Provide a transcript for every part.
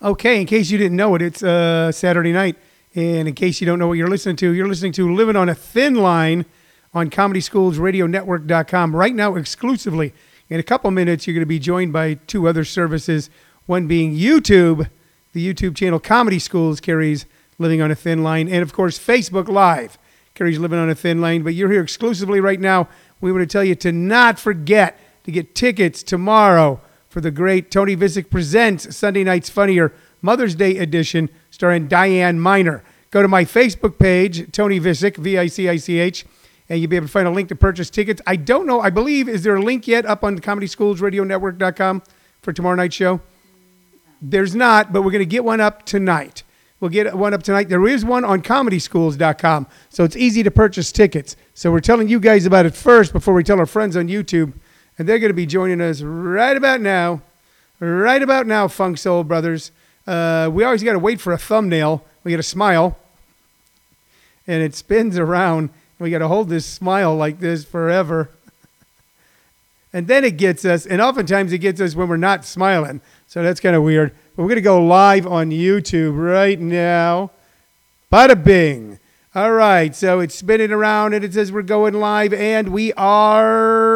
Okay, in case you didn't know it, it's uh, Saturday night. And in case you don't know what you're listening to, you're listening to Living on a Thin Line on ComedySchoolsRadioNetwork.com right now exclusively. In a couple minutes, you're going to be joined by two other services, one being YouTube. The YouTube channel Comedy Schools carries Living on a Thin Line, and of course, Facebook Live carries Living on a Thin Line. But you're here exclusively right now. We want to tell you to not forget to get tickets tomorrow for the great Tony Vicich Presents Sunday Night's Funnier Mother's Day edition starring Diane Miner. Go to my Facebook page, Tony Vicich, V I C I C H, and you'll be able to find a link to purchase tickets. I don't know, I believe, is there a link yet up on the Comedy Schools Radio Network.com for tomorrow night's show? There's not, but we're going to get one up tonight. We'll get one up tonight. There is one on comedyschools.com, so it's easy to purchase tickets. So we're telling you guys about it first before we tell our friends on YouTube and they're going to be joining us right about now. Right about now, Funk Soul Brothers. Uh, we always got to wait for a thumbnail. We got to smile, and it spins around. We got to hold this smile like this forever. and then it gets us, and oftentimes it gets us when we're not smiling. So that's kind of weird. But we're going to go live on YouTube right now. Bada bing. All right, so it's spinning around and it says we're going live, and we are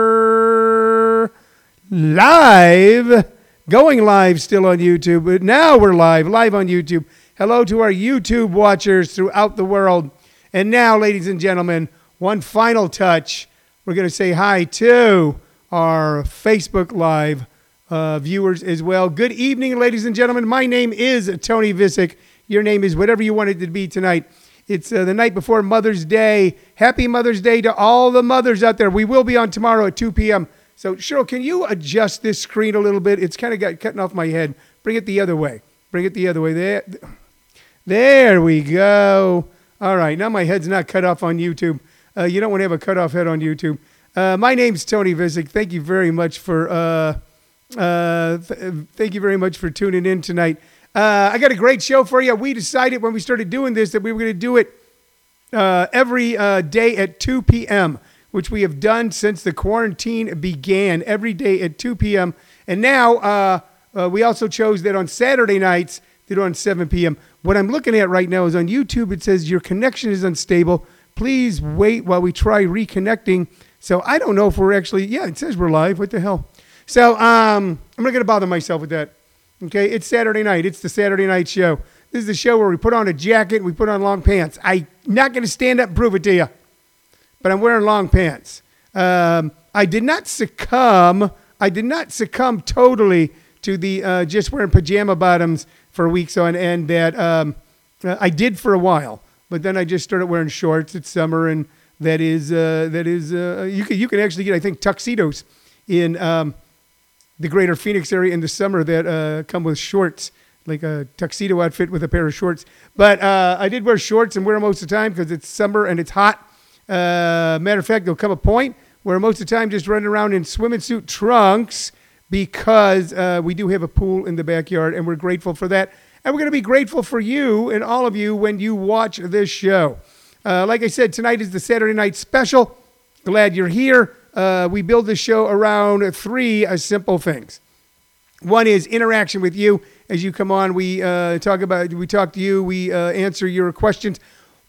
live, going live still on YouTube. But now we're live, live on YouTube. Hello to our YouTube watchers throughout the world. And now, ladies and gentlemen, one final touch. We're going to say hi to our Facebook Live uh, viewers as well. Good evening, ladies and gentlemen. My name is Tony Vicich. Your name is whatever you want it to be tonight. It's uh, the night before Mother's Day. Happy Mother's Day to all the mothers out there. We will be on tomorrow at 2 p.m. So, Cheryl, can you adjust this screen a little bit? It's kind of got cutting off my head. Bring it the other way. Bring it the other way. There, there we go. All right, now my head's not cut off on YouTube. Uh, you don't want to have a cut off head on YouTube. Uh, my name's Tony Vicich. Thank you very much for uh, uh th- thank you very much for tuning in tonight. Uh, I got a great show for you. We decided when we started doing this that we were going to do it uh, every day at 2 p.m., which we have done since the quarantine began, every day at 2 p.m. And now uh, uh, we also chose that on Saturday nights do on 7 p.m. What I'm looking at right now is on YouTube, it says your connection is unstable. Please wait while we try reconnecting. So I don't know if we're actually, yeah, it says we're live. What the hell? So um, I'm not going to bother myself with that. Okay, it's Saturday night. It's the Saturday night show. This is the show where we put on a jacket, we put on long pants. I'm not going to stand up and prove it to you, but I'm wearing long pants. Um, I did not succumb. I did not succumb totally to the uh, just wearing pajama bottoms for weeks on end. That um, uh, I did for a while, but then I just started wearing shorts. It's summer, and that is uh, that is uh, you can you can actually get I think tuxedos in um, the greater Phoenix area in the summer that uh, come with shorts, like a tuxedo outfit with a pair of shorts. But uh, I did wear shorts and wear them most of the time because it's summer and it's hot. Uh, matter of fact, there'll come a point where most of the time just running around in swimming suit trunks because uh, we do have a pool in the backyard and we're grateful for that. And we're going to be grateful for you and all of you when you watch this show. Uh, like I said, tonight is the Saturday night special. Glad you're here uh, we build the show around three uh, simple things. One is interaction with you as you come on. We uh, talk about, we talk to you, we uh, answer your questions.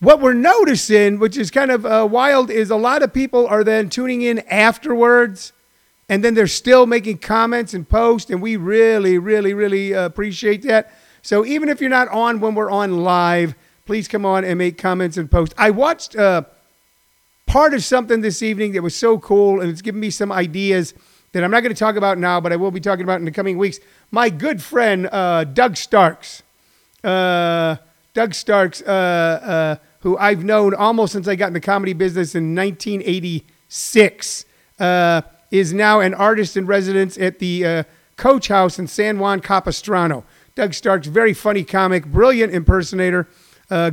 What we're noticing, which is kind of uh, wild, is a lot of people are then tuning in afterwards, and then they're still making comments and posts, and we really, really, really uh, appreciate that. So even if you're not on when we're on live, please come on and make comments and post. I watched part of something this evening that was so cool, and it's given me some ideas that I'm not going to talk about now, but I will be talking about in the coming weeks. My good friend uh, Doug Starks, uh, Doug Starks, uh, uh who I've known almost since I got in the comedy business in 1986, uh, is now an artist in residence at the uh, Coach House in San Juan Capistrano. Doug Starks, very funny comic, brilliant impersonator,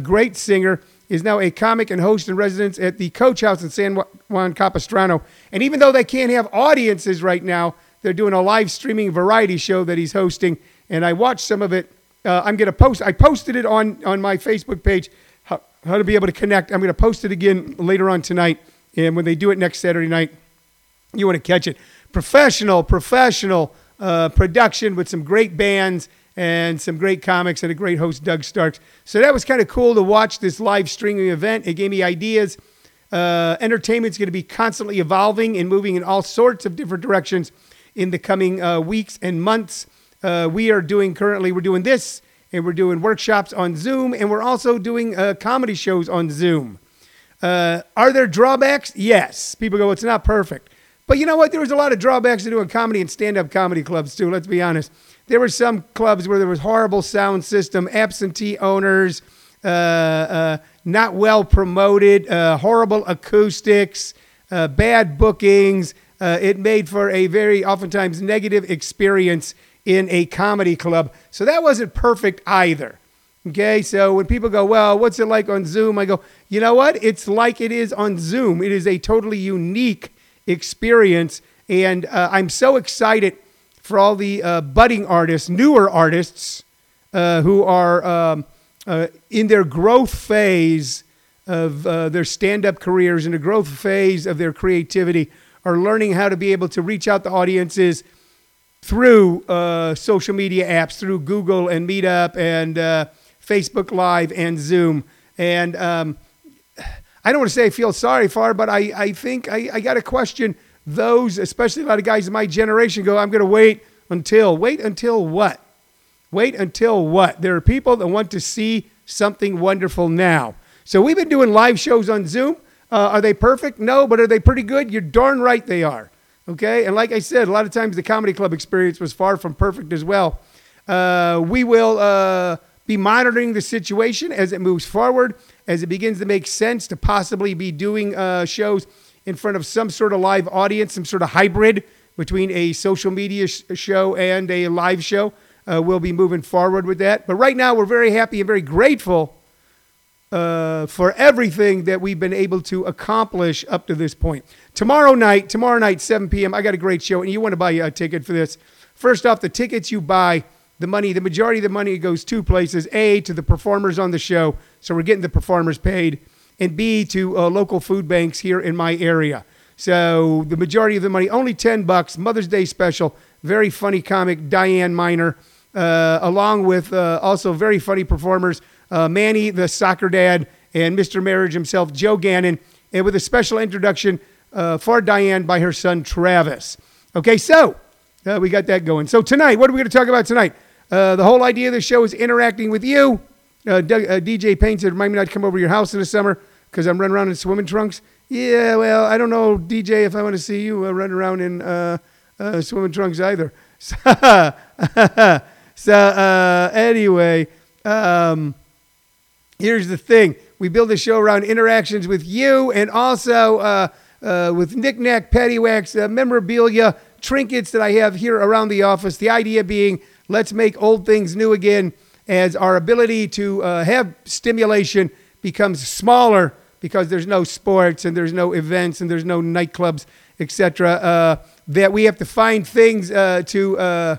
great singer is now a comic and host in residence at the Coach House in San Juan Capistrano. And even though they can't have audiences right now, they're doing a live streaming variety show that he's hosting. And I watched some of it. Uh, I'm going to post. I posted it on on my Facebook page. How, to be able to connect. I'm going to post it again later on tonight. And when they do it next Saturday night, you want to catch it. Professional, professional uh, production with some great bands and some great comics and a great host, Doug Starks. So that was kind of cool to watch this live streaming event. It gave me ideas. Uh, entertainment's going to be constantly evolving and moving in all sorts of different directions in the coming uh, weeks and months. Uh, we are doing currently, we're doing this, and we're doing workshops on Zoom, and we're also doing uh, comedy shows on Zoom. Uh, are there drawbacks? Yes. People go, it's not perfect. But you know what? There was a lot of drawbacks to doing comedy and stand up comedy clubs, too. Let's be honest. There were some clubs where there was horrible sound system, absentee owners, uh, uh, not well promoted, uh, horrible acoustics, uh, bad bookings. It made for a very oftentimes negative experience in a comedy club. So that wasn't perfect either. Okay, so when people go, well, what's it like on Zoom? I go, you know what? It's like it is on Zoom. It is a totally unique experience. And uh, I'm so excited for all the uh, budding artists, newer artists uh, who are um, uh, in their growth phase of uh, their stand up careers, in the growth phase of their creativity, are learning how to be able to reach out to audiences through uh, social media apps, through Google and Meetup and Facebook Live and Zoom. And um, I don't want to say I feel sorry for, but I, I think I, I got to question those, especially a lot of guys in my generation, go, I'm going to wait until. Wait until what? Wait until what? There are people that want to see something wonderful now. So we've been doing live shows on Zoom. Uh, are they perfect? No, but are they pretty good? You're darn right they are. Okay. And like I said, a lot of times the comedy club experience was far from perfect as well. Uh, we will. Uh, be monitoring the situation as it moves forward, as it begins to make sense to possibly be doing uh, shows in front of some sort of live audience, some sort of hybrid between a social media sh- show and a live show. Uh, we'll be moving forward with that. But right now, we're very happy and very grateful uh, for everything that we've been able to accomplish up to this point. Tomorrow night, tomorrow night, 7 p.m., I got a great show, and you want to buy a ticket for this. First off, the tickets you buy the money, the majority of the money goes two places A, to the performers on the show. So we're getting the performers paid. And B, to uh, local food banks here in my area. So the majority of the money, only 10 bucks, Mother's Day special, very funny comic, Diane Miner, uh, along with uh, also very funny performers, uh, Manny, the soccer dad, and Mr. Marriage himself, Joe Gannon, and with a special introduction uh, for Diane by her son, Travis. Okay, so uh, we got that going. So tonight, what are we going to talk about tonight? Uh, the whole idea of the show is interacting with you. Uh, Doug, uh, DJ Payne said, remind me not to come over to your house in the summer because I'm running around in swimming trunks. Yeah, well, I don't know, DJ, if I want to see you running around in swimming trunks either. So, anyway, um, here's the thing. We build a show around interactions with you and also with knickknack, paddywhacks, memorabilia, trinkets that I have here around the office. The idea being Let's make old things new again as our ability to uh, have stimulation becomes smaller because there's no sports and there's no events and there's no nightclubs, etc. Uh, that we have to find things uh, to, uh,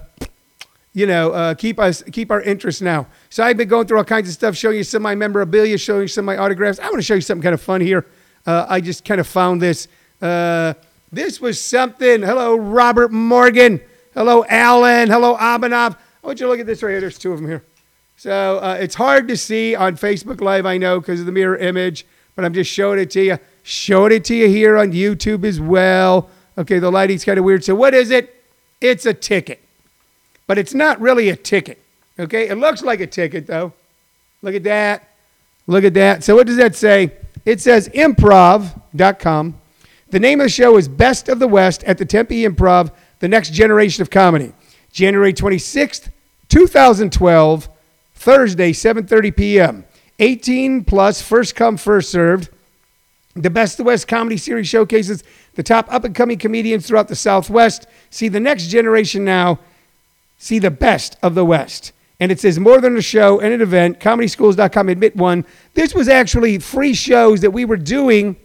you know, uh, keep us keep our interest now. So I've been going through all kinds of stuff, showing you some of my memorabilia, showing you some of my autographs. I want to show you something kind of fun here. Uh, I just kind of found this. this was something. Hello, Robert Morgan. Hello, Alan. Hello, Abhinav. I want you to look at this right here. There's two of them here. So uh, it's hard to see on Facebook Live, I know, because of the mirror image, but I'm just showing it to you. Showing it to you here on YouTube as well. Okay, the lighting's kind of weird. So what is it? It's a ticket. But it's not really a ticket. Okay, it looks like a ticket though. Look at that. Look at that. So what does that say? It says improv.com. The name of the show is Best of the West at the Tempe Improv the Next Generation of Comedy. January 26th, 2012, Thursday, 7:30 p.m. 18 plus, first come, first served. The Best of the West comedy series showcases the top up and coming comedians throughout the Southwest. See the next generation now. See the best of the West. And it says more than a show and an event. ComedySchools.com admit one. This was actually free shows that we were doing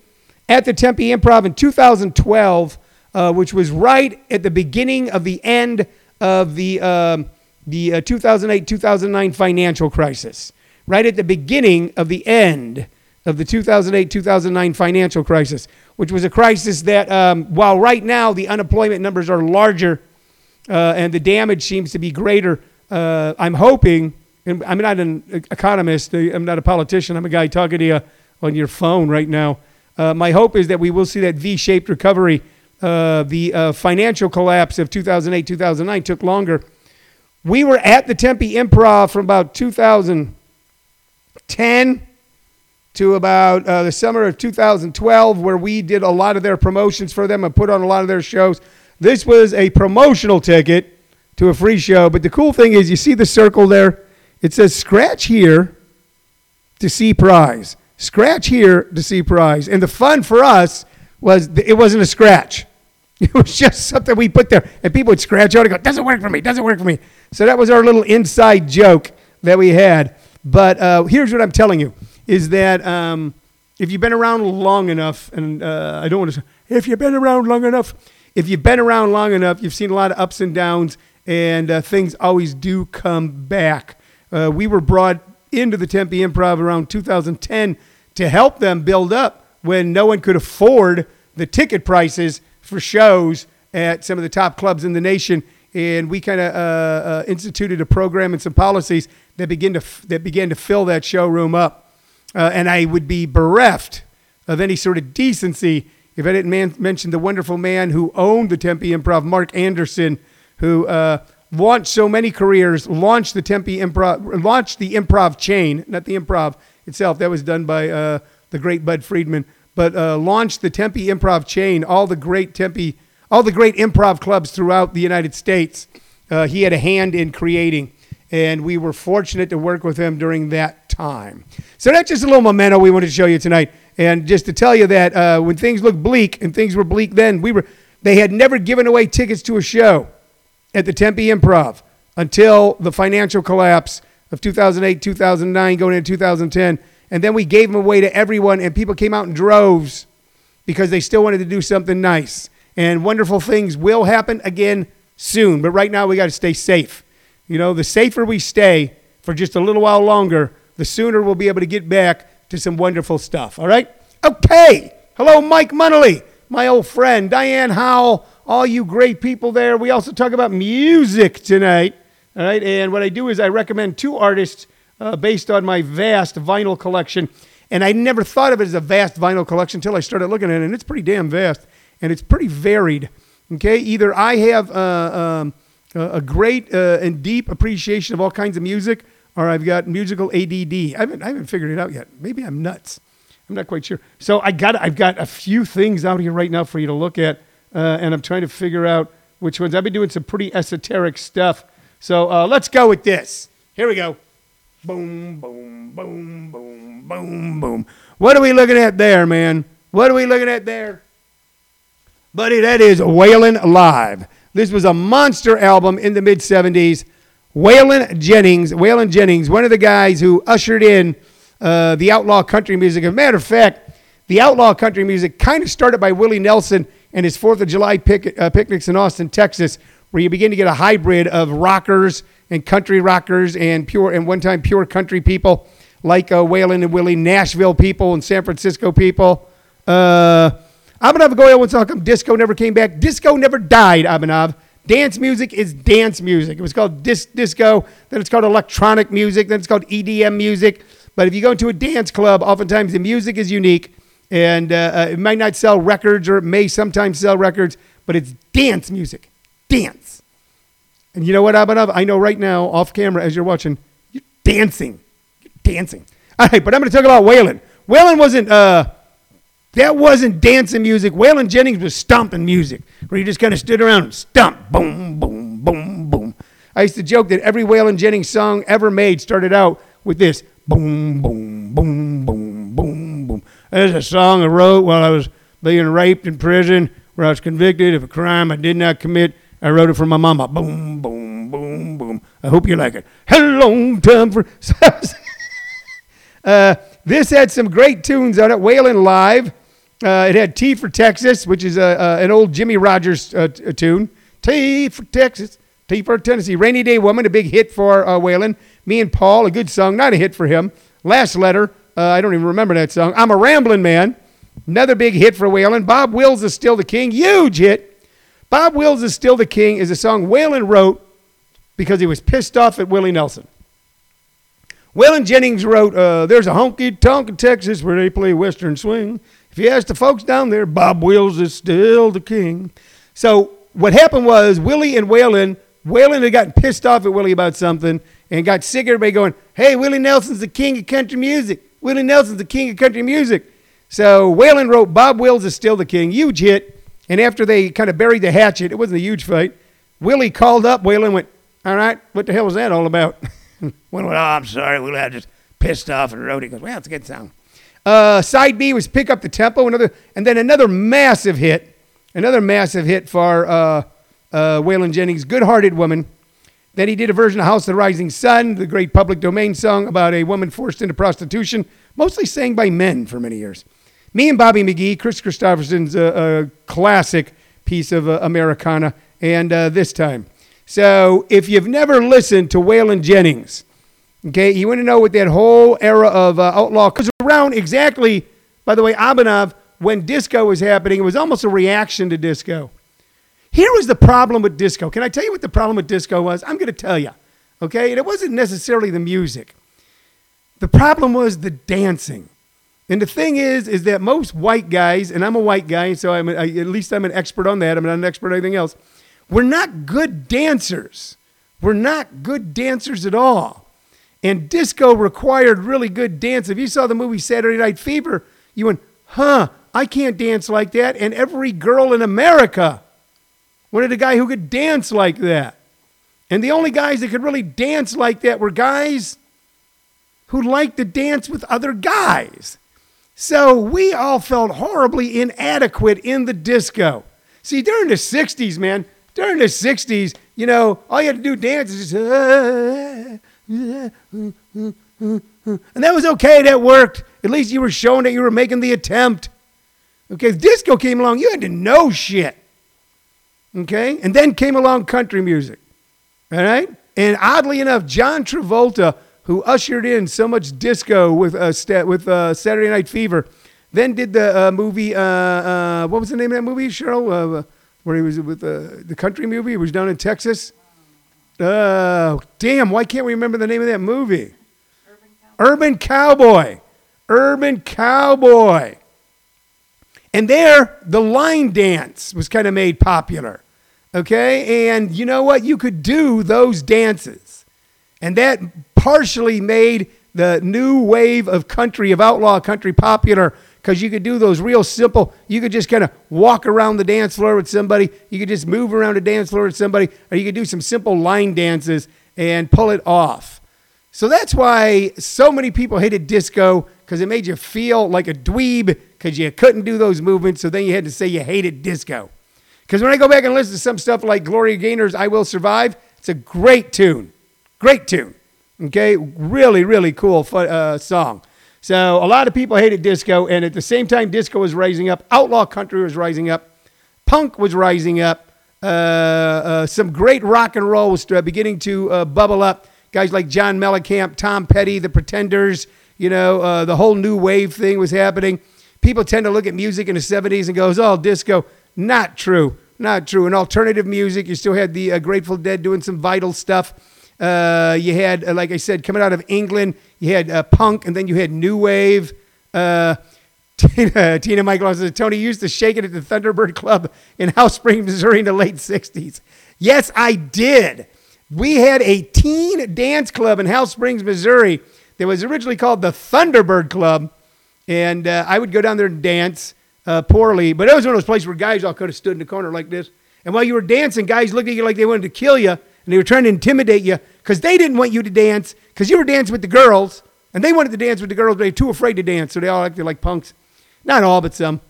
at the Tempe Improv in 2012 uh, which was right at the beginning of the end of the, um, the uh, 2008 2009 financial crisis. Right at the beginning of the end of the 2008 2009 financial crisis, which was a crisis that, um, while right now the unemployment numbers are larger uh, and the damage seems to be greater uh, I'm hoping, and I'm not an economist, I'm not a politician, I'm a guy talking to you on your phone right now. Uh, my hope is that we will see that V shaped recovery. Uh, the uh, financial collapse of 2008, 2009 took longer. We were at the Tempe Improv from about 2010 to about uh, the summer of 2012, where we did a lot of their promotions for them and put on a lot of their shows. This was a promotional ticket to a free show. But the cool thing is, you see the circle there? It says scratch here to see prize. Scratch here to see prize. And the fun for us was it wasn't a scratch. It was just something we put there. And people would scratch out and go, doesn't work for me, doesn't work for me. So that was our little inside joke that we had. But uh, here's what I'm telling you is that um, if you've been around long enough, and uh, I don't want to say, if you've been around long enough, if you've been around long enough, you've seen a lot of ups and downs, and uh, things always do come back. Uh, we were brought into the Tempe Improv around 2010 to help them build up when no one could afford the ticket prices for shows at some of the top clubs in the nation. And we kind of uh, uh, instituted a program and some policies that begin to f- that began to fill that showroom up. Uh, and I would be bereft of any sort of decency if I didn't man- mention the wonderful man who owned the Tempe Improv, Mark Anderson, who uh, launched so many careers, launched the Tempe Improv, launched the improv chain, not the improv itself. That was done by uh, the great Bud Friedman, but uh, launched the Tempe Improv chain. All the great Tempe, all the great improv clubs throughout the United States. Uh, he had a hand in creating, and we were fortunate to work with him during that time. So that's just a little memento we wanted to show you tonight, and just to tell you that uh, when things looked bleak, and things were bleak then, we were. They had never given away tickets to a show at the Tempe Improv until the financial collapse of 2008, 2009, going into 2010. And then we gave them away to everyone, and people came out in droves because they still wanted to do something nice. And wonderful things will happen again soon. But right now, we got to stay safe. You know, the safer we stay for just a little while longer, the sooner we'll be able to get back to some wonderful stuff. All right? Okay. Hello, Mike Munnelly, my old friend, Diane Howell, all you great people there. We also talk about music tonight. All right, and what I do is I recommend two artists uh, based on my vast vinyl collection. And I never thought of it as a vast vinyl collection until I started looking at it, and it's pretty damn vast and it's pretty varied. Okay, either I have uh, um, a great uh, and deep appreciation of all kinds of music, or I've got musical ADD. I haven't, I haven't figured it out yet. Maybe I'm nuts. I'm not quite sure. So I got, I've got a few things out here right now for you to look at uh, and I'm trying to figure out which ones. I've been doing some pretty esoteric stuff. So uh, let's go with this. Here we go. Boom, boom, boom, boom, boom, boom. What are we looking at there, man? What are we looking at there? Buddy, that is Waylon Live. This was a monster album in the mid 70s. Waylon Jennings, Waylon Jennings, one of the guys who ushered in uh, the outlaw country music. As a matter of fact, the outlaw country music kind of started by Willie Nelson and his Fourth of July pic- uh, picnics in Austin, Texas, where you begin to get a hybrid of rockers and country rockers and pure and one time pure country people like uh, Waylon and Willie, Nashville people and San Francisco people. Uh, Abhinav Goyal once talking disco never came back. Disco never died, Abhinav. Dance music is dance music. It was called dis- disco, then it's called electronic music, then it's called EDM music. But if you go to a dance club, oftentimes the music is unique and uh, uh, it might not sell records or it may sometimes sell records, but it's dance music. Dance. And you know what, Abhinav? I know right now, off camera, as you're watching, you're dancing. You're dancing. All right, but I'm going to talk about Waylon. Waylon wasn't, uh, that wasn't dancing music. Waylon Jennings was stomping music, where you just kind of stood around and stomp. Boom, boom, boom, boom. I used to joke that every Waylon Jennings song ever made started out with this boom, boom, boom, boom, boom, boom. There's a song I wrote while I was being raped in prison, where I was convicted of a crime I did not commit. I wrote it for my mama. Boom, boom, boom, boom. I hope you like it. Hello, time for. uh, this had some great tunes on it. Waylon Live. Uh, it had T for Texas, which is a, uh, an old Jimmie Rodgers uh, tune. T for Texas, T for Tennessee. Rainy Day Woman, a big hit for uh, Waylon. Me and Paul, a good song, not a hit for him. Last Letter, uh, I don't even remember that song. I'm a Rambling Man. Another big hit for Waylon. Bob Wills is Still the King. Huge hit. Bob Wills is Still the King is a song Waylon wrote because he was pissed off at Willie Nelson. Waylon Jennings wrote, uh, There's a honky tonk in Texas where they play Western swing. If you ask the folks down there, Bob Wills is still the king. So what happened was Willie and Waylon, Waylon had gotten pissed off at Willie about something and got sick of everybody going, Hey, Willie Nelson's the king of country music. Willie Nelson's the king of country music. So Waylon wrote, Bob Wills is still the king. Huge hit. And after they kind of buried the hatchet, it wasn't a huge fight. Willie called up. Waylon went, All right, what the hell was that all about? Went, oh, I'm sorry. Willie, I just pissed off and wrote it. He goes, well, it's a good song. Uh, side B was Pick Up the Tempo, another, and then another massive hit, another massive hit for uh, uh, Waylon Jennings, Good Hearted Woman. Then he did a version of House of the Rising Sun, the great public domain song about a woman forced into prostitution, mostly sang by men for many years. Me and Bobby McGee, Kris Kristofferson's a, a classic piece of uh, Americana, and uh, this time so if you've never listened to Waylon Jennings, okay, you want to know what that whole era of uh, outlaw, exactly, by the way, Abhinav, when disco was happening, it was almost a reaction to disco. Here was the problem with disco. Can I tell you what the problem with disco was? I'm going to tell you, okay? And it wasn't necessarily the music. The problem was the dancing. And the thing is, is that most white guys, and I'm a white guy, so I'm a, I, at least I'm an expert on that. I'm not an expert on anything else we're not good dancers. We're not good dancers at all. And disco required really good dance. If you saw the movie Saturday Night Fever, you went, huh, I can't dance like that. And every girl in America wanted a guy who could dance like that. And the only guys that could really dance like that were guys who liked to dance with other guys. So we all felt horribly inadequate in the disco. See, during the 60s, man, during the 60s, you know, all you had to do dance is just, uh, and that was okay. That worked. At least you were showing that you were making the attempt. Okay, disco came along, you had to know shit. Okay, and then came along country music. All right, and oddly enough, John Travolta, who ushered in so much disco with uh, with uh, Saturday Night Fever, then did the uh, movie. Uh, uh, what was the name of that movie, Cheryl? Uh, where he was with the country movie. He was down in Texas. Oh, damn. Why can't we remember the name of that movie? Urban Cowboy. Urban Cowboy. Urban Cowboy. And there, the line dance was kind of made popular. Okay? And you know what? You could do those dances. And that partially made the new wave of country, of outlaw country, popular because you could do those real simple. You could just kind of walk around the dance floor with somebody. You could just move around the dance floor with somebody, or you could do some simple line dances and pull it off. So that's why so many people hated disco because it made you feel like a dweeb because you couldn't do those movements. So then you had to say you hated disco. Because when I go back and listen to some stuff like Gloria Gaynor's I Will Survive, it's a great tune. Great tune. Okay? Really, really cool uh, song. So a lot of people hated disco, and at the same time, disco was rising up. Outlaw country was rising up. Punk was rising up. Uh, uh, some great rock and roll was uh, beginning to uh, bubble up. Guys like John Mellencamp, Tom Petty, The Pretenders. You know, uh, the whole new wave thing was happening. People tend to look at music in the '70s and goes, "Oh, disco." Not true. Not true. In alternative music, you still had the uh, Grateful Dead doing some vital stuff. Uh, you had, uh, like I said, coming out of England, you had uh, punk, and then you had new wave. Uh, Tina, Tina Michael says, Tony used to shake it at the Thunderbird Club in House Springs, Missouri in the late 60s. Yes, I did. We had a teen dance club in House Springs, Missouri that was originally called the Thunderbird Club. And uh, I would go down there and dance uh, poorly. But it was one of those places where guys all could have stood in the corner like this. And while you were dancing, guys looked at you like they wanted to kill you and they were trying to intimidate you because they didn't want you to dance because you were dancing with the girls and they wanted to dance with the girls, but they were too afraid to dance, so they all acted like punks. Not all, but some.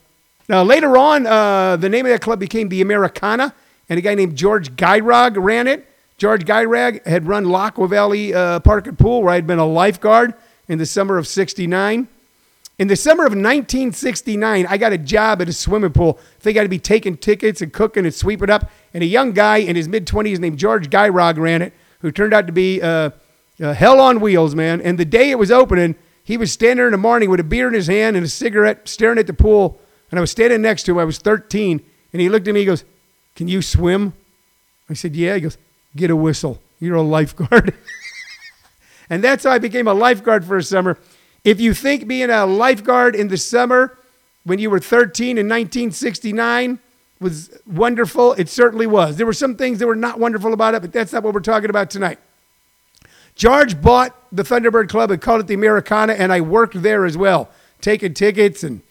Now, later on, uh, the name of that club became the Americana, and a guy named George Geirog ran it. George Geirog had run Lockwood Valley uh, Park and Pool, where I had been a lifeguard in the summer of 69. In the summer of 1969, I got a job at a swimming pool. They got to be taking tickets and cooking and sweeping up. And a young guy in his mid 20s named George Geirog ran it, who turned out to be uh, uh, hell on wheels, man. And the day it was opening, he was standing in the morning with a beer in his hand and a cigarette, staring at the pool. And I was standing next to him. I was 13. And he looked at me. He goes, Can you swim? I said, Yeah. He goes, Get a whistle. You're a lifeguard. and that's how I became a lifeguard for a summer. If you think being a lifeguard in the summer when you were 13 in 1969 was wonderful, it certainly was. There were some things that were not wonderful about it, but that's not what we're talking about tonight. George bought the Thunderbird Club and called it the Americana, and I worked there as well, taking tickets and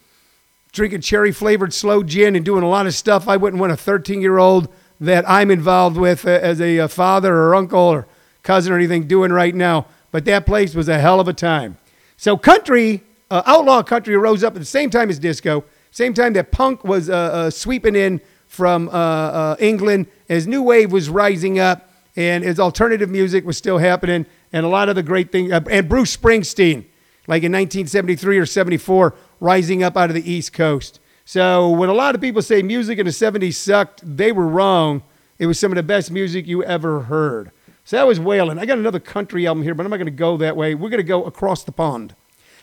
drinking cherry flavored slow gin and doing a lot of stuff I wouldn't want a 13 year old that I'm involved with uh, as a, uh, father or uncle or cousin or anything doing right now. But that place was a hell of a time. So country, uh, outlaw country, rose up at the same time as disco, same time that punk was uh, uh sweeping in from uh, England, as new wave was rising up, and as alternative music was still happening, and a lot of the great things, and Bruce Springsteen, like in 1973 or 74, rising up out of the East Coast. So when a lot of people say music in the 70s sucked, they were wrong. It was some of the best music you ever heard. So that was Waylon. I got another country album here, but I'm not going to go that way. We're going to go across the pond.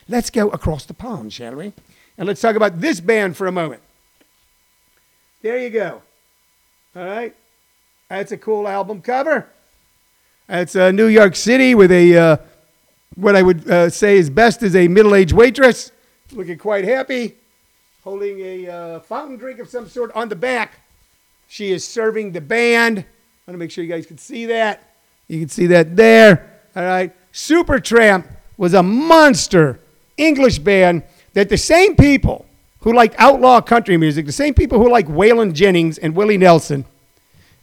Let's go across the pond, shall we? And let's talk about this band for a moment. There you go. All right. That's a cool album cover. It's uh, New York City with a, uh, what I would uh, say is best is a middle aged waitress looking quite happy holding a uh, fountain drink of some sort on the back. She is serving the band. I want to make sure you guys can see that. You can see that there. All right. Supertramp was a monster English band that the same people who like outlaw country music, the same people who like Waylon Jennings and Willie Nelson,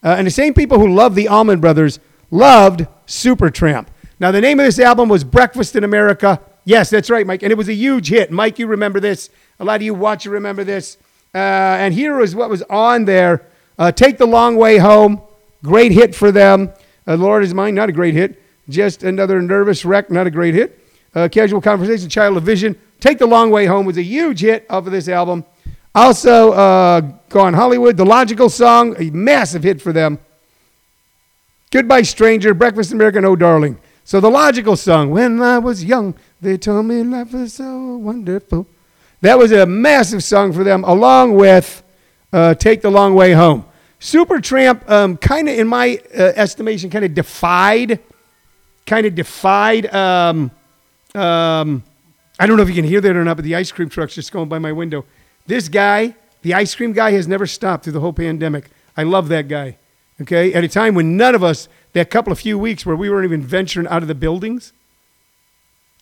uh, and the same people who love the Allman Brothers loved Supertramp. Now, the name of this album was Breakfast in America. Yes, that's right, Mike. And it was a huge hit. Mike, you remember this. A lot of you watch you remember this. Uh, and here is what was on there uh, Take the Long Way Home. Great hit for them. Uh, Lord is Mine, not a great hit. Just another nervous wreck, not a great hit. Uh, Casual Conversation, Child of Vision. Take the Long Way Home was a huge hit off of this album. Also, uh, Gone Hollywood, The Logical Song, a massive hit for them. Goodbye Stranger, Breakfast American, Oh Darling. So the Logical Song, When I Was Young, They Told Me Life Was So Wonderful. That was a massive song for them, along with uh, Take the Long Way Home. Supertramp, um, kind of, in my uh, estimation, kind of defied, kind of defied. Um, um, I don't know if you can hear that or not, but the ice cream truck's just going by my window. This guy, the ice cream guy, has never stopped through the whole pandemic. I love that guy. Okay, at a time when none of us, that couple of few weeks where we weren't even venturing out of the buildings,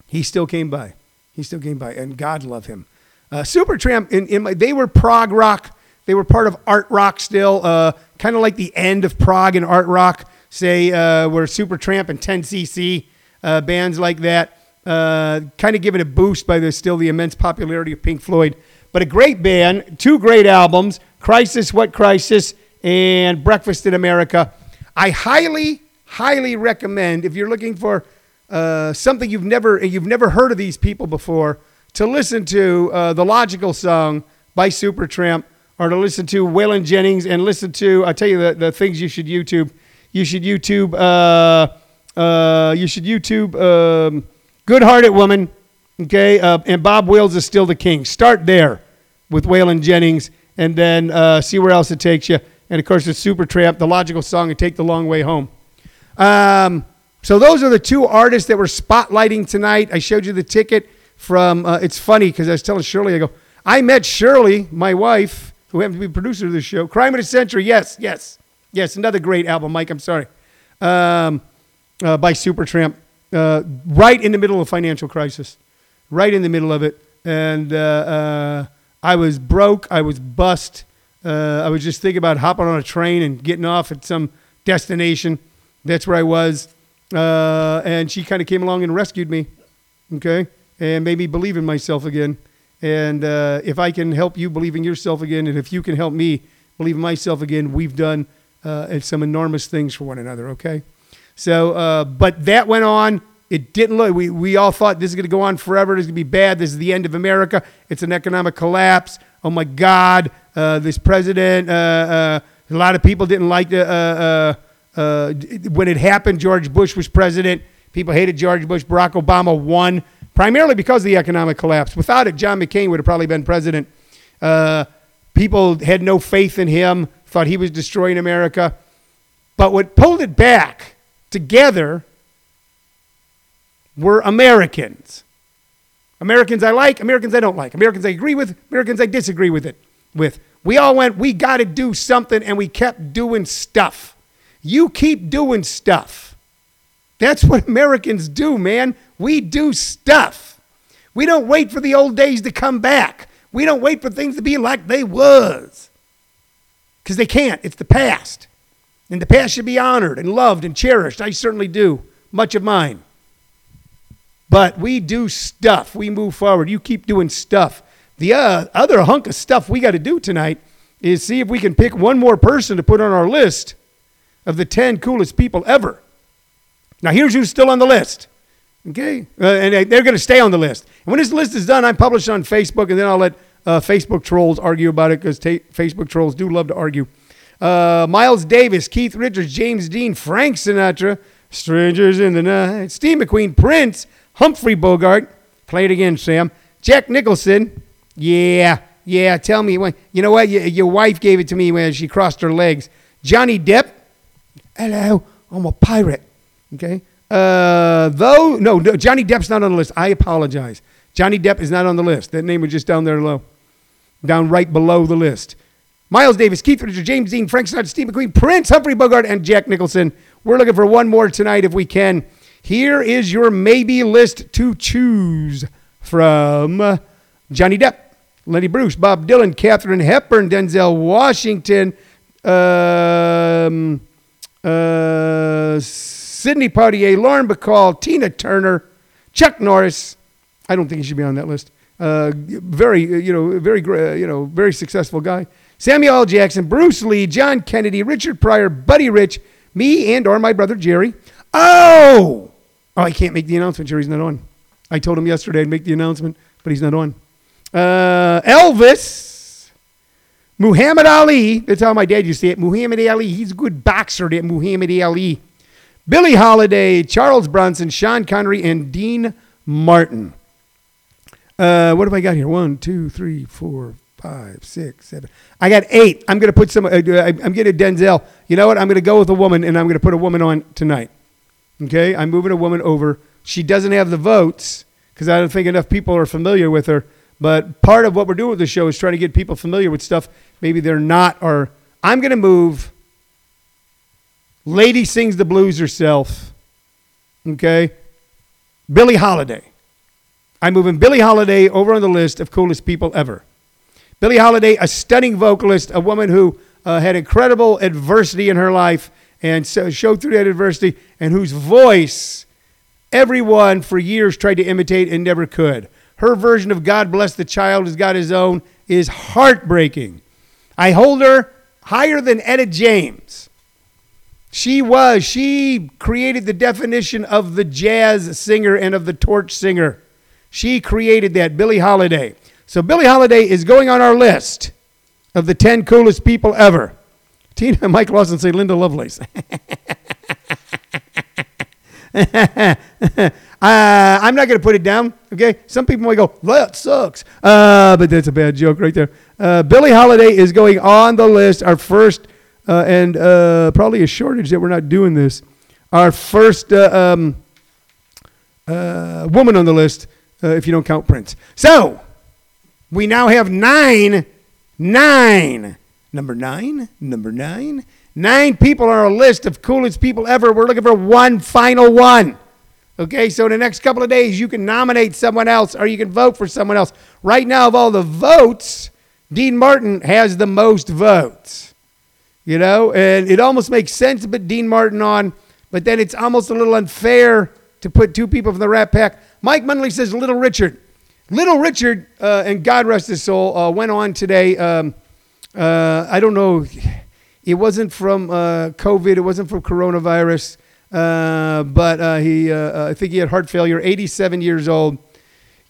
he still came by. He still came by, and God love him. Uh, Supertramp, in, in my, they were prog rock. They were part of art rock still, uh, kind of like the end of prog and art rock. Say, uh, Supertramp and 10cc uh, bands like that, uh, kind of given a boost by the still the immense popularity of Pink Floyd. But a great band, two great albums, Crisis, What Crisis, and Breakfast in America. I highly, highly recommend if you're looking for uh, something you've never you've never heard of these people before to listen to uh, the Logical song by Supertramp or to listen to Waylon Jennings and listen to, I'll tell you the, the things you should YouTube. You should YouTube, uh, uh, you should YouTube um, Good Hearted Woman, okay? Uh, and Bob Wills is still the king. Start there with Waylon Jennings and then uh, see where else it takes you. And of course, the Supertramp, the Logical song, and Take the Long Way Home. Um, so those are the two artists that we're spotlighting tonight. I showed you the ticket from, uh, it's funny because I was telling Shirley, I go, I met Shirley, my wife, who happens to be producer of this show. Crime of the Century, yes, yes, yes, another great album, Mike, I'm sorry, um, uh, by Supertramp. Uh, right in the middle of financial crisis, right in the middle of it. And uh, uh, I was broke, I was bust. Uh, I was just thinking about hopping on a train and getting off at some destination. That's where I was. and she kind of came along and rescued me. Okay and made me believe in myself again. And uh, if I can help you believe in yourself again, and if you can help me believe in myself again, we've done uh, some enormous things for one another, okay? So, uh, but that went on. It didn't look, we, we all thought this is going to go on forever. Is going to be bad. This is the end of America. It's an economic collapse. Oh my God. Uh, this president, uh, uh, a lot of people didn't like the, when it happened, George Bush was president. People hated George Bush. Barack Obama won primarily because of the economic collapse. Without it, John McCain would have probably been president. Uh, people had no faith in him, thought he was destroying America. But what pulled it back together, we're Americans. Americans I like, Americans I don't like, Americans I agree with, Americans I disagree with it with. We all went, we got to do something, and we kept doing stuff. You keep doing stuff. That's what Americans do, man. We do stuff. We don't wait for the old days to come back. We don't wait for things to be like they was. Because they can't. It's the past. And the past should be honored and loved and cherished. I certainly do. Much of mine. But we do stuff. We move forward. You keep doing stuff. The uh, other hunk of stuff we got to do tonight is see if we can pick one more person to put on our list of the 10 coolest people ever. Now, here's who's still on the list. Okay? Uh, and they're going to stay on the list. And when this list is done, I'm published on Facebook, and then I'll let uh, Facebook trolls argue about it because ta- Facebook trolls do love to argue. Uh, Miles Davis, Keith Richards, James Dean, Frank Sinatra, Strangers in the Night, Steve McQueen, Prince, Humphrey Bogart. Play it again, Sam. Jack Nicholson. Yeah, yeah. Tell me when. You know what? Your wife gave it to me when she crossed her legs. Johnny Depp. Hello, I'm a pirate. Okay. Uh, though no, no, Johnny Depp's not on the list. I apologize. Johnny Depp is not on the list. That name was just down there low, down right below the list. Miles Davis, Keith Richards, James Dean, Frank Sinatra, Steve McQueen, Prince, Humphrey Bogart, and Jack Nicholson. We're looking for one more tonight if we can. Here is your maybe list to choose from Johnny Depp, Lenny Bruce, Bob Dylan, Katharine Hepburn, Denzel Washington, um, uh, Sidney Poitier, Lauren Bacall, Tina Turner, Chuck Norris. I don't think he should be on that list. Uh, very, you know, very, you know, very successful guy. Samuel L. Jackson, Bruce Lee, John Kennedy, Richard Pryor, Buddy Rich, me and or my brother Jerry. Oh, oh, I can't make the announcement. Jerry's not on. I told him yesterday I'd make the announcement, but he's not on. Uh, Elvis, Muhammad Ali. That's how my dad used to say it. Muhammad Ali. He's a good boxer. That Muhammad Ali. Billie Holiday, Charles Bronson, Sean Connery, and Dean Martin. Uh, what have I got here? One, two, three, four, five, six, seven. I got eight. I'm going to put some. Uh, I'm getting Denzel. You know what? I'm going to go with a woman, and I'm going to put a woman on tonight. Okay, I'm moving a woman over. She doesn't have the votes because I don't think enough people are familiar with her. But part of what we're doing with the show is trying to get people familiar with stuff maybe they're not. Or I'm going to move. Lady sings the blues herself. Okay, Billie Holiday. I'm moving Billie Holiday over on the list of coolest people ever. Billie Holiday, a stunning vocalist, a woman who uh, had incredible adversity in her life and so showed through that adversity, and whose voice everyone for years tried to imitate and never could. Her version of God Bless the Child has got his own is heartbreaking. I hold her higher than Etta James. She was, she created the definition of the jazz singer and of the torch singer. She created that, Billie Holiday. So Billie Holiday is going on our list of the 10 coolest people ever. Tina, Mike Lawson say Linda Lovelace. uh, I'm not going to put it down. Okay, some people might go, "That sucks," uh, but that's a bad joke right there. Uh, Billie Holiday is going on the list. Our first uh, and uh, probably a shortage that we're not doing this. Our first uh, um, woman on the list, if you don't count Prince. So we now have nine, nine, number nine, number nine, nine people on our list of coolest people ever. We're looking for one final one. Okay, so in the next couple of days, you can nominate someone else or you can vote for someone else. Right now, of all the votes, Dean Martin has the most votes. You know, and it almost makes sense to put Dean Martin on, but then it's almost a little unfair to put two people from the Rat Pack. Mike Munley says Little Richard. Little Richard, uh, and God rest his soul, uh, went on today. Um, uh, I don't know. It wasn't from uh, COVID. It wasn't from coronavirus. Uh, but uh, he, I think he had heart failure. 87 years old.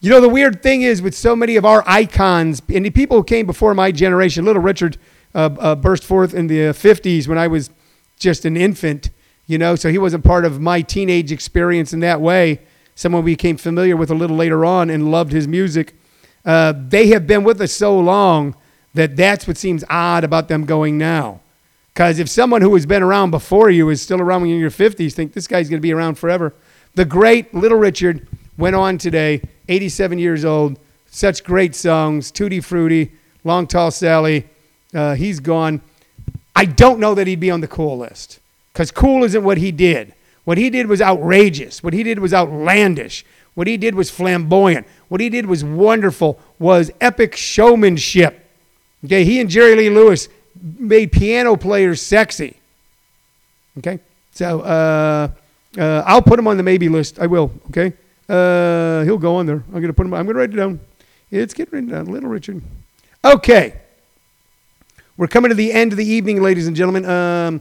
You know, the weird thing is with so many of our icons and the people who came before my generation, Little Richard burst forth in the 50s when I was just an infant, you know, so he wasn't part of my teenage experience in that way someone we became familiar with a little later on and loved his music. Uh, they have been with us so long that that's what seems odd about them going now. Because if someone who has been around before you is still around when you're in your 50s, think this guy's going to be around forever. The great Little Richard went on today, 87 years old. Such great songs. Tutti Frutti, Long Tall Sally. Uh, he's gone. I don't know that he'd be on the cool list because cool isn't what he did. What he did was outrageous. What he did was outlandish. What he did was flamboyant. What he did was wonderful, was epic showmanship. Okay, he and Jerry Lee Lewis made piano players sexy. Okay, so uh, uh, I'll put him on the maybe list. I will. Okay, uh, he'll go on there. I'm gonna put him. I'm gonna write it down. It's getting written down. Little Richard. Okay, we're coming to the end of the evening, ladies and gentlemen. Um,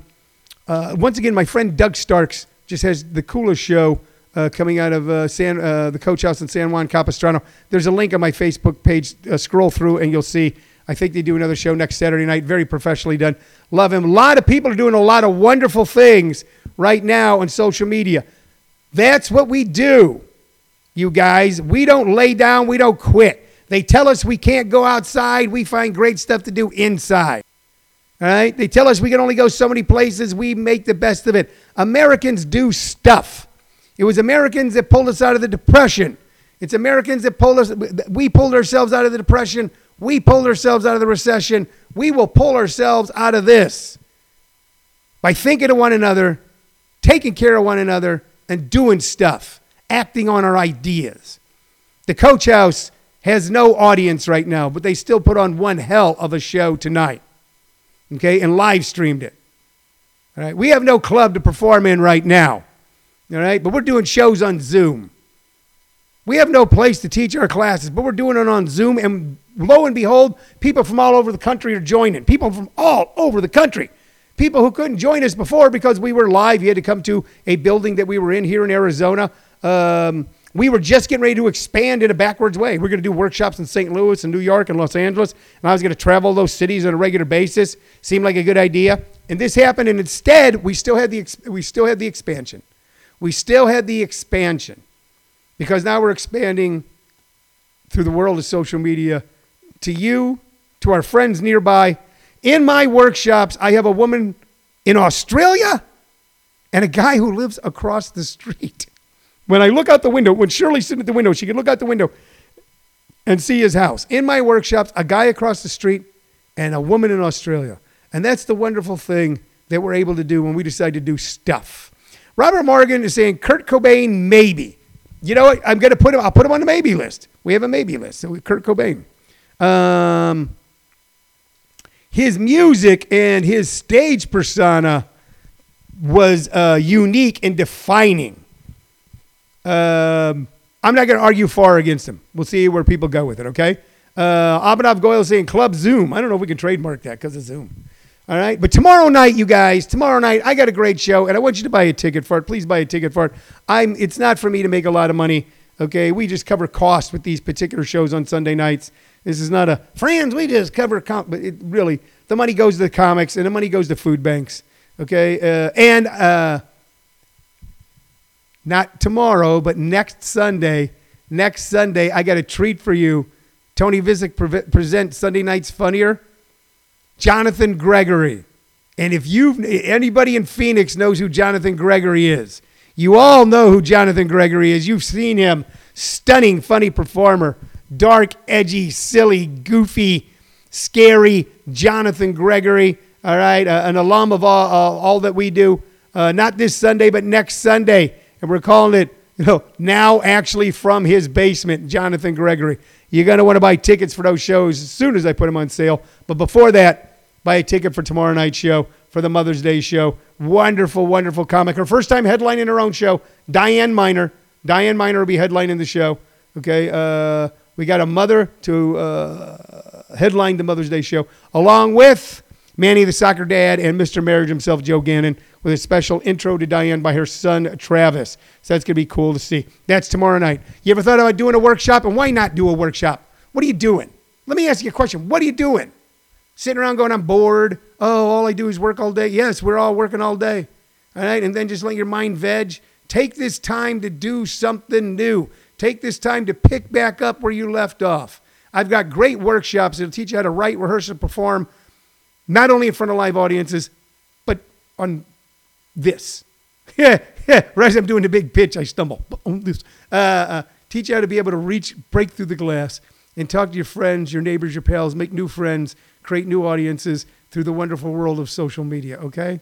uh, once again, my friend Doug Starks just has the coolest show uh, coming out of uh, San, uh, the Coach House in San Juan Capistrano. There's a link on my Facebook page. Uh, scroll through and you'll see. I think they do another show next Saturday night. Very professionally done. Love him. A lot of people are doing a lot of wonderful things right now on social media. That's what we do, you guys. We don't lay down, we don't quit. They tell us we can't go outside. We find great stuff to do inside. All right? They tell us we can only go so many places. We make the best of it. Americans do stuff. It was Americans that pulled us out of the depression. It's Americans that pulled us we pulled ourselves out of the depression. We pulled ourselves out of the recession. We will pull ourselves out of this by thinking of one another, taking care of one another, and doing stuff, acting on our ideas. The Coach House has no audience right now, but they still put on one hell of a show tonight. Okay, and live streamed it. All right, we have no club to perform in right now. All right, but we're doing shows on Zoom. We have no place to teach our classes, but we're doing it on Zoom, and lo and behold, people from all over the country are joining. People from all over the country. People who couldn't join us before because we were live. You had to come to a building that we were in here in Arizona. Um, we were just getting ready to expand in a backwards way. We're going to do workshops in St. Louis and New York and Los Angeles, and I was going to travel those cities on a regular basis. Seemed like a good idea, and this happened. And instead, we still had the we still had the expansion. We still had the expansion because now we're expanding through the world of social media to you, to our friends nearby. In my workshops, I have a woman in Australia and a guy who lives across the street. When I look out the window, when Shirley's sitting at the window, she can look out the window and see his house. In my workshops, a guy across the street and a woman in Australia. And that's the wonderful thing that we're able to do when we decide to do stuff. Robert Morgan is saying Kurt Cobain, maybe. You know what? I'm going to put him, I'll put him on the maybe list. We have a maybe list. So Kurt Cobain. Um, his music and his stage persona was uh, unique and defining. Um, I'm not going to argue far against him. We'll see where people go with it, okay? Uh, Abhinav Goyal saying Club Zoom. I don't know if we can trademark that because of Zoom. All right. But tomorrow night, you guys, tomorrow night, I got a great show, and I want you to buy a ticket for it. Please buy a ticket for it. I'm, it's not for me to make a lot of money. Okay. We just cover costs with these particular shows on Sunday nights. This is not a friends, we just cover comp, but it really, the money goes to the comics and the money goes to food banks. Okay. Uh, and uh, not tomorrow, but next Sunday, next Sunday, I got a treat for you. Tony Vicich pre- presents Sunday Nights Funnier. Jonathan Gregory. And if you anybody in Phoenix knows who Jonathan Gregory is, you all know who Jonathan Gregory is. You've seen him, stunning, funny performer, dark, edgy, silly, goofy, scary Jonathan Gregory. All right, uh, an alum of all, uh, all that we do. Uh, not this Sunday, but next Sunday, and we're calling it you know now actually from his basement, Jonathan Gregory. You're going to want to buy tickets for those shows as soon as I put them on sale. But before that, buy a ticket for tomorrow night's show, for the Mother's Day show. Wonderful, wonderful comic. Her first time headlining her own show, Diane Miner. Diane Miner will be headlining the show. Okay. Uh, we got a mother to uh, headline the Mother's Day show, along with Manny the soccer dad and Mr. Marriage himself, Joe Gannon, with a special intro to Diane by her son, Travis. So that's going to be cool to see. That's tomorrow night. You ever thought about doing a workshop? And why not do a workshop? What are you doing? Let me ask you a question. What are you doing? sitting around going, I'm bored. Oh, all I do is work all day. Yes, we're all working all day. All right. And then just let your mind veg. Take this time to do something new. Take this time to pick back up where you left off. I've got great workshops that'll teach you how to write, rehearse, and perform, not only in front of live audiences, but on this. Yeah, yeah. Right as I'm doing the big pitch, I stumble. On this. Uh, uh, teach you how to be able to reach, break through the glass, and talk to your friends, your neighbors, your pals, make new friends, create new audiences through the wonderful world of social media. Okay.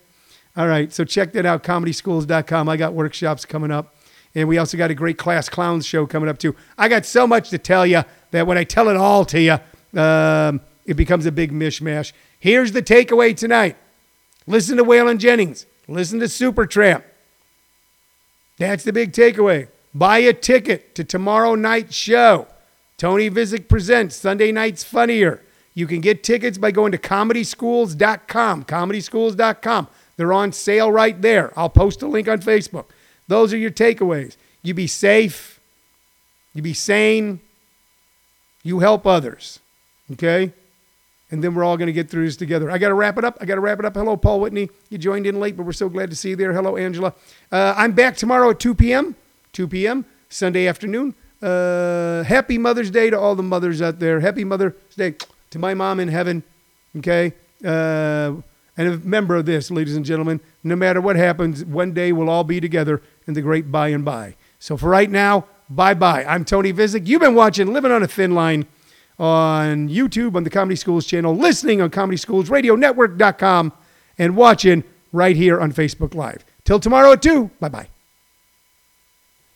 All right. So check that out. ComedySchools.com. I got workshops coming up. And we also got a great Class Clowns show coming up, too. I got so much to tell you that when I tell it all to you, um, it becomes a big mishmash. Here's the takeaway tonight listen to Waylon Jennings, listen to Supertramp. That's the big takeaway. Buy a ticket to tomorrow night's show. Tony Vicich presents Sunday Night's Funnier. You can get tickets by going to comedyschools.com. Comedyschools.com. They're on sale right there. I'll post a link on Facebook. Those are your takeaways. You be safe, you be sane, you help others. Okay? And then we're all going to get through this together. I got to wrap it up. I got to wrap it up. Hello, Paul Whitney. You joined in late, but we're so glad to see you there. Hello, Angela. Uh, I'm back tomorrow at 2 p.m. 2 p.m. Sunday afternoon. Uh, happy Mother's Day to all the mothers out there. Happy Mother's Day to my mom in heaven. Okay? Uh, and remember this, ladies and gentlemen, no matter what happens, one day we'll all be together in the great by and by. So for right now, bye bye. I'm Tony Vicich. You've been watching Living on a Thin Line on YouTube on the Comedy Schools channel, listening on Comedy Schools Radio Network.com, and watching right here on Facebook Live. Till tomorrow at 2. Bye bye.